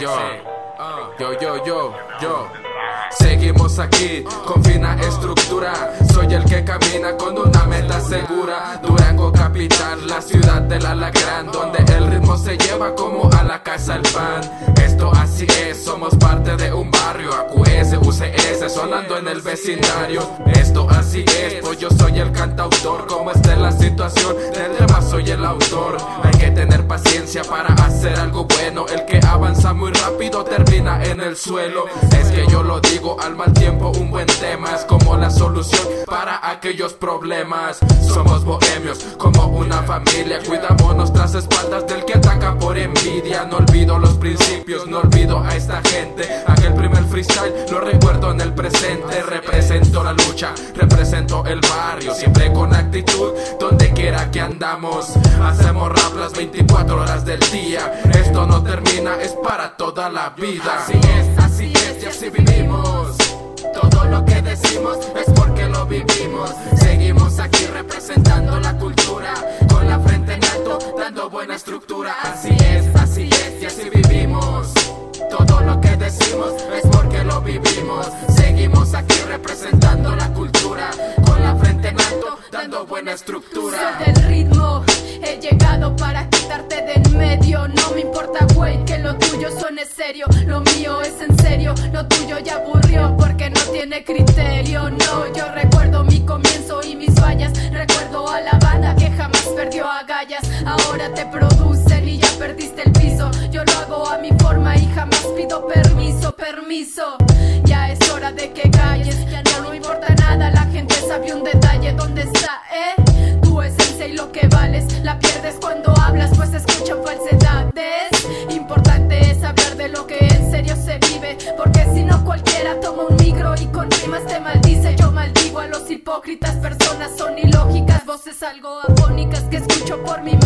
Yo, yo, yo, yo, yo. Seguimos aquí con fina estructura. Soy el que camina con una meta segura. Durango capital, la ciudad del alacrán, donde el ritmo se lleva como a la casa el pan. Esto así es, somos parte de un barrio. AQS, UCS, sonando en el vecindario. Esto así es, pues yo soy el cantautor. Como esté la situación, del tema soy el autor. Hay que tener paciencia para hacer algo bueno. El rápido termina en el suelo. Es que yo lo digo al mal tiempo, un buen tema es como la solución para aquellos problemas. Somos bohemios, como una familia. Cuidamos nuestras espaldas del que ataca por envidia. No olvido los principios, no olvido a esta gente. Aquel primer freestyle lo recuerdo en el presente. Represento la lucha, represento el barrio. Siempre con actitud, donde quiera que andamos. Hacemos rap 24 horas del día. Esto no termina, es para toda la vida. Así es, así es, y así vivimos. Todo lo que decimos es porque lo vivimos. Seguimos aquí representando la cultura. Con la frente en alto, dando buena estructura. Así es, así es, y así vivimos. Todo lo que decimos es porque lo vivimos. Seguimos aquí representando la cultura. Con la frente en alto, dando buena estructura. Soy del ritmo, he llegado para quitarte de en medio. No me importa, güey, que lo tuyo suene serio. Lo mío es en serio, lo tuyo ya aburrió porque no tiene criterio. No, yo recuerdo mi comienzo y mis fallas. Recuerdo a la banda que jamás perdió agallas. Ahora te producen y ya perdiste el piso. Yo lo hago a mi forma y jamás pido permiso, permiso. Ya es hora de que calles, ya no importa nada. La gente sabe un detalle, ¿dónde está, eh? Tu esencia y lo que vales, la pierdes cuando pues escuchan falsedades. Importante es hablar de lo que en serio se vive, porque si no cualquiera toma un micro y con rimas te maldice. Yo maldigo a los hipócritas, personas son ilógicas, voces algo afónicas que escucho por mi